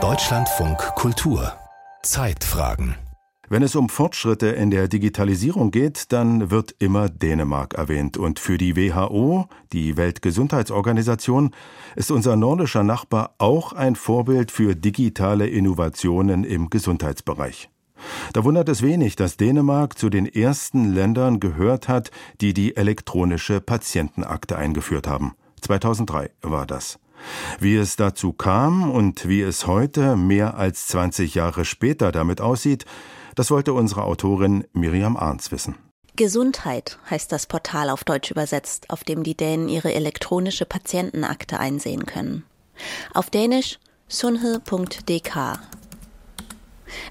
Deutschlandfunk Kultur Zeitfragen wenn es um Fortschritte in der Digitalisierung geht, dann wird immer Dänemark erwähnt. Und für die WHO, die Weltgesundheitsorganisation, ist unser nordischer Nachbar auch ein Vorbild für digitale Innovationen im Gesundheitsbereich. Da wundert es wenig, dass Dänemark zu den ersten Ländern gehört hat, die die elektronische Patientenakte eingeführt haben. 2003 war das. Wie es dazu kam und wie es heute, mehr als 20 Jahre später, damit aussieht, das wollte unsere Autorin Miriam Arns wissen. Gesundheit heißt das Portal auf Deutsch übersetzt, auf dem die Dänen ihre elektronische Patientenakte einsehen können. Auf Dänisch sunhe.dk.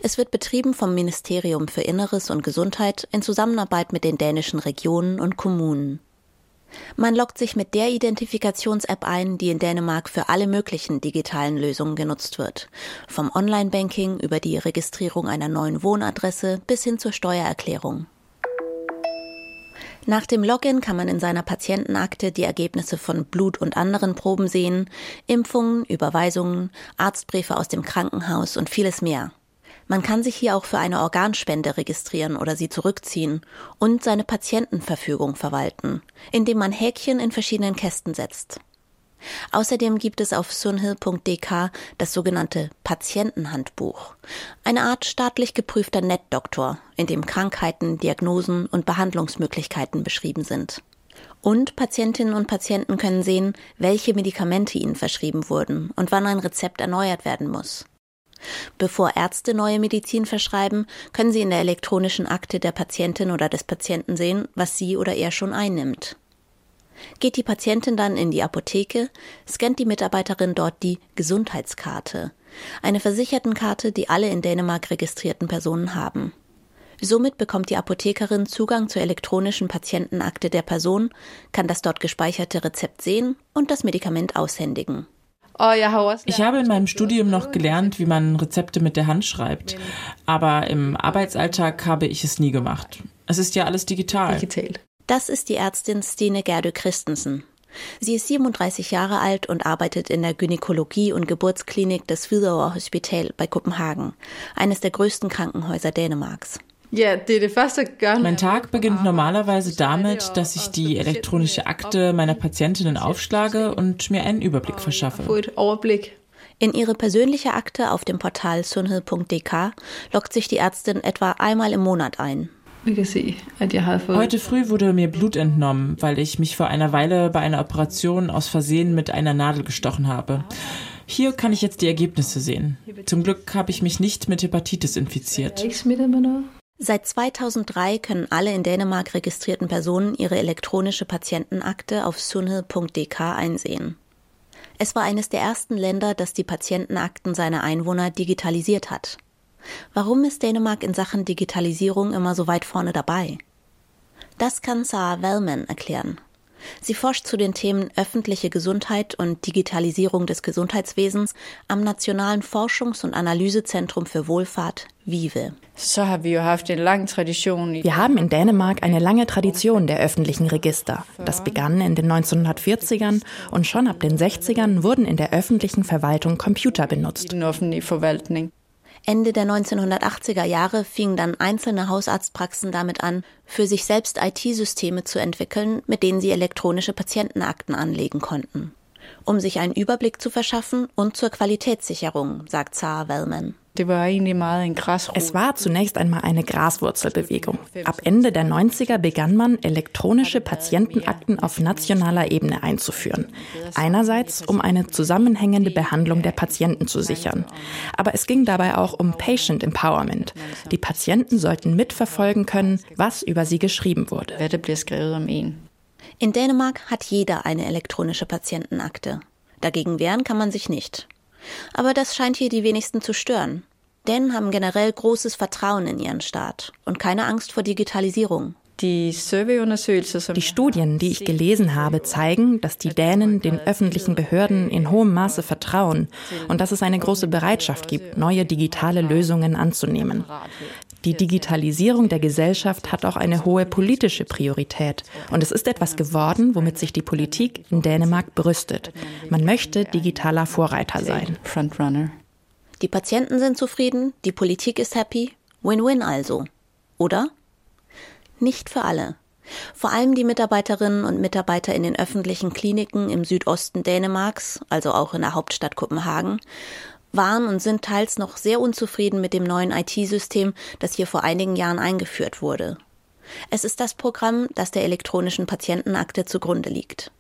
Es wird betrieben vom Ministerium für Inneres und Gesundheit in Zusammenarbeit mit den dänischen Regionen und Kommunen. Man loggt sich mit der Identifikations-App ein, die in Dänemark für alle möglichen digitalen Lösungen genutzt wird. Vom Online-Banking über die Registrierung einer neuen Wohnadresse bis hin zur Steuererklärung. Nach dem Login kann man in seiner Patientenakte die Ergebnisse von Blut und anderen Proben sehen, Impfungen, Überweisungen, Arztbriefe aus dem Krankenhaus und vieles mehr. Man kann sich hier auch für eine Organspende registrieren oder sie zurückziehen und seine Patientenverfügung verwalten, indem man Häkchen in verschiedenen Kästen setzt. Außerdem gibt es auf sunhill.dk das sogenannte Patientenhandbuch, eine Art staatlich geprüfter Netdoktor, in dem Krankheiten, Diagnosen und Behandlungsmöglichkeiten beschrieben sind. Und Patientinnen und Patienten können sehen, welche Medikamente ihnen verschrieben wurden und wann ein Rezept erneuert werden muss. Bevor Ärzte neue Medizin verschreiben, können sie in der elektronischen Akte der Patientin oder des Patienten sehen, was sie oder er schon einnimmt. Geht die Patientin dann in die Apotheke, scannt die Mitarbeiterin dort die Gesundheitskarte, eine Versichertenkarte, die alle in Dänemark registrierten Personen haben. Somit bekommt die Apothekerin Zugang zur elektronischen Patientenakte der Person, kann das dort gespeicherte Rezept sehen und das Medikament aushändigen. Oh, ich habe in meinem Studium noch gelernt, wie man Rezepte mit der Hand schreibt. Aber im Arbeitsalltag habe ich es nie gemacht. Es ist ja alles digital. Das ist die Ärztin Stine Gerdö Christensen. Sie ist 37 Jahre alt und arbeitet in der Gynäkologie- und Geburtsklinik des Hvidovre Hospital bei Kopenhagen, eines der größten Krankenhäuser Dänemarks. Mein Tag beginnt normalerweise damit, dass ich die elektronische Akte meiner Patientinnen aufschlage und mir einen Überblick verschaffe. In ihre persönliche Akte auf dem Portal sunhill.dk loggt sich die Ärztin etwa einmal im Monat ein. Heute früh wurde mir Blut entnommen, weil ich mich vor einer Weile bei einer Operation aus Versehen mit einer Nadel gestochen habe. Hier kann ich jetzt die Ergebnisse sehen. Zum Glück habe ich mich nicht mit Hepatitis infiziert. Seit 2003 können alle in Dänemark registrierten Personen ihre elektronische Patientenakte auf sunhill.dk einsehen. Es war eines der ersten Länder, das die Patientenakten seiner Einwohner digitalisiert hat. Warum ist Dänemark in Sachen Digitalisierung immer so weit vorne dabei? Das kann Sarah Wellman erklären. Sie forscht zu den Themen öffentliche Gesundheit und Digitalisierung des Gesundheitswesens am Nationalen Forschungs- und Analysezentrum für Wohlfahrt Vive. Wir haben in Dänemark eine lange Tradition der öffentlichen Register. Das begann in den 1940ern und schon ab den 60ern wurden in der öffentlichen Verwaltung Computer benutzt. Ende der 1980er Jahre fingen dann einzelne Hausarztpraxen damit an, für sich selbst IT-Systeme zu entwickeln, mit denen sie elektronische Patientenakten anlegen konnten. Um sich einen Überblick zu verschaffen und zur Qualitätssicherung, sagt Sarah Wellman. Es war zunächst einmal eine Graswurzelbewegung. Ab Ende der 90er begann man, elektronische Patientenakten auf nationaler Ebene einzuführen. Einerseits, um eine zusammenhängende Behandlung der Patienten zu sichern. Aber es ging dabei auch um Patient Empowerment. Die Patienten sollten mitverfolgen können, was über sie geschrieben wurde. In Dänemark hat jeder eine elektronische Patientenakte. Dagegen wehren kann man sich nicht. Aber das scheint hier die wenigsten zu stören. Dänen haben generell großes Vertrauen in ihren Staat und keine Angst vor Digitalisierung. Die Studien, die ich gelesen habe, zeigen, dass die Dänen den öffentlichen Behörden in hohem Maße vertrauen und dass es eine große Bereitschaft gibt, neue digitale Lösungen anzunehmen. Die Digitalisierung der Gesellschaft hat auch eine hohe politische Priorität. Und es ist etwas geworden, womit sich die Politik in Dänemark brüstet. Man möchte digitaler Vorreiter sein. Die Patienten sind zufrieden, die Politik ist happy. Win-win also. Oder? Nicht für alle. Vor allem die Mitarbeiterinnen und Mitarbeiter in den öffentlichen Kliniken im Südosten Dänemarks, also auch in der Hauptstadt Kopenhagen, waren und sind teils noch sehr unzufrieden mit dem neuen IT-System, das hier vor einigen Jahren eingeführt wurde. Es ist das Programm, das der elektronischen Patientenakte zugrunde liegt.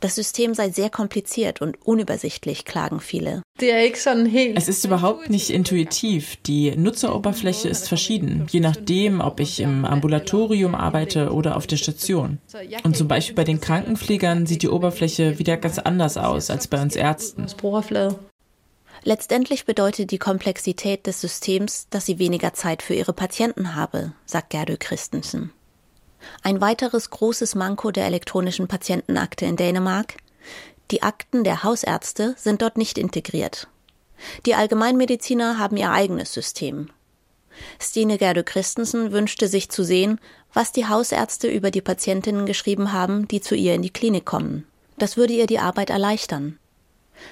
Das System sei sehr kompliziert und unübersichtlich, klagen viele. Es ist überhaupt nicht intuitiv. Die Nutzeroberfläche ist verschieden, je nachdem, ob ich im Ambulatorium arbeite oder auf der Station. Und zum Beispiel bei den Krankenpflegern sieht die Oberfläche wieder ganz anders aus als bei uns Ärzten. Letztendlich bedeutet die Komplexität des Systems, dass sie weniger Zeit für ihre Patienten habe, sagt Gerdö Christensen. Ein weiteres großes Manko der elektronischen Patientenakte in Dänemark die Akten der Hausärzte sind dort nicht integriert. Die Allgemeinmediziner haben ihr eigenes System. Stine Gerde Christensen wünschte sich zu sehen, was die Hausärzte über die Patientinnen geschrieben haben, die zu ihr in die Klinik kommen. Das würde ihr die Arbeit erleichtern.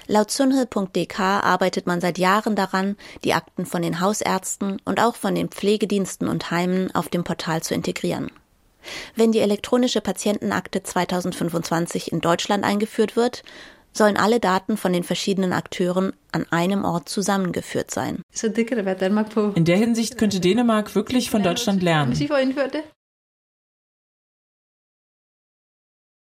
Laut Sunhill.dk arbeitet man seit Jahren daran, die Akten von den Hausärzten und auch von den Pflegediensten und Heimen auf dem Portal zu integrieren. Wenn die elektronische Patientenakte 2025 in Deutschland eingeführt wird, sollen alle Daten von den verschiedenen Akteuren an einem Ort zusammengeführt sein. In der Hinsicht könnte Dänemark wirklich von Deutschland lernen.